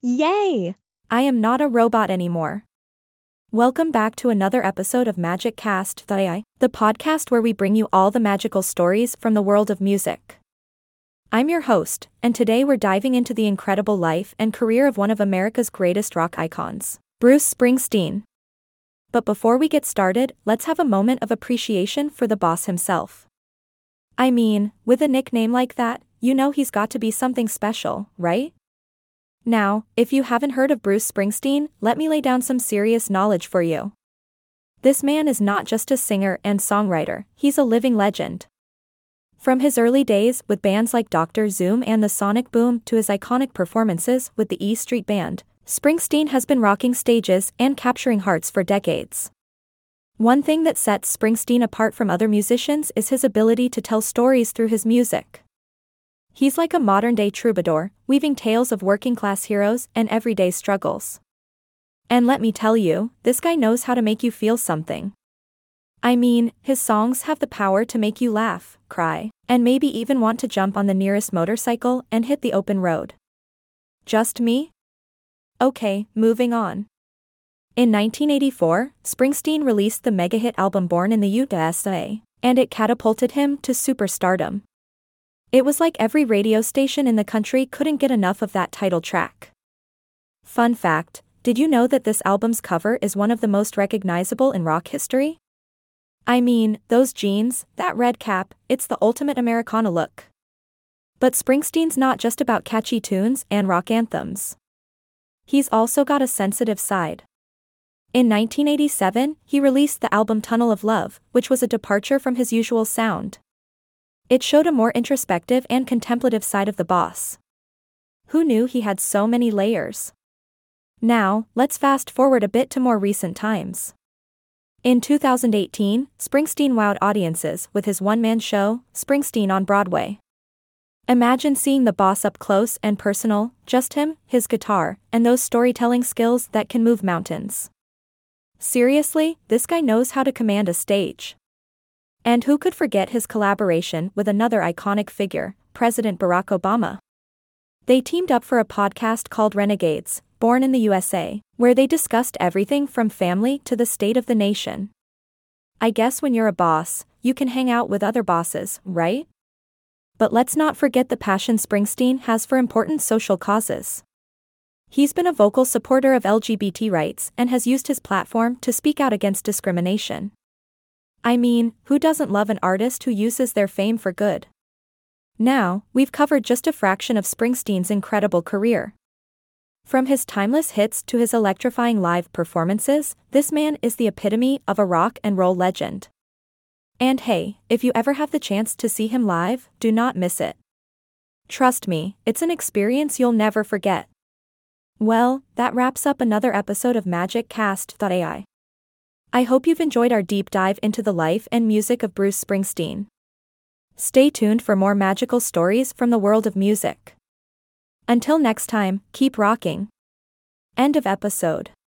Yay! I am not a robot anymore. Welcome back to another episode of Magic Cast, the podcast where we bring you all the magical stories from the world of music. I'm your host, and today we're diving into the incredible life and career of one of America's greatest rock icons, Bruce Springsteen. But before we get started, let's have a moment of appreciation for the boss himself. I mean, with a nickname like that, you know he's got to be something special, right? Now, if you haven't heard of Bruce Springsteen, let me lay down some serious knowledge for you. This man is not just a singer and songwriter, he's a living legend. From his early days with bands like Dr. Zoom and the Sonic Boom to his iconic performances with the E Street Band, Springsteen has been rocking stages and capturing hearts for decades. One thing that sets Springsteen apart from other musicians is his ability to tell stories through his music. He's like a modern day troubadour, weaving tales of working class heroes and everyday struggles. And let me tell you, this guy knows how to make you feel something. I mean, his songs have the power to make you laugh, cry, and maybe even want to jump on the nearest motorcycle and hit the open road. Just me? Okay, moving on. In 1984, Springsteen released the mega hit album Born in the USA, and it catapulted him to superstardom. It was like every radio station in the country couldn't get enough of that title track. Fun fact did you know that this album's cover is one of the most recognizable in rock history? I mean, those jeans, that red cap, it's the ultimate Americana look. But Springsteen's not just about catchy tunes and rock anthems. He's also got a sensitive side. In 1987, he released the album Tunnel of Love, which was a departure from his usual sound. It showed a more introspective and contemplative side of the boss. Who knew he had so many layers? Now, let's fast forward a bit to more recent times. In 2018, Springsteen wowed audiences with his one man show, Springsteen on Broadway. Imagine seeing the boss up close and personal, just him, his guitar, and those storytelling skills that can move mountains. Seriously, this guy knows how to command a stage. And who could forget his collaboration with another iconic figure, President Barack Obama? They teamed up for a podcast called Renegades, Born in the USA, where they discussed everything from family to the state of the nation. I guess when you're a boss, you can hang out with other bosses, right? But let's not forget the passion Springsteen has for important social causes. He's been a vocal supporter of LGBT rights and has used his platform to speak out against discrimination. I mean, who doesn't love an artist who uses their fame for good? Now, we've covered just a fraction of Springsteen's incredible career. From his timeless hits to his electrifying live performances, this man is the epitome of a rock and roll legend. And hey, if you ever have the chance to see him live, do not miss it. Trust me, it's an experience you'll never forget. Well, that wraps up another episode of Magic Cast.ai. I hope you've enjoyed our deep dive into the life and music of Bruce Springsteen. Stay tuned for more magical stories from the world of music. Until next time, keep rocking. End of episode.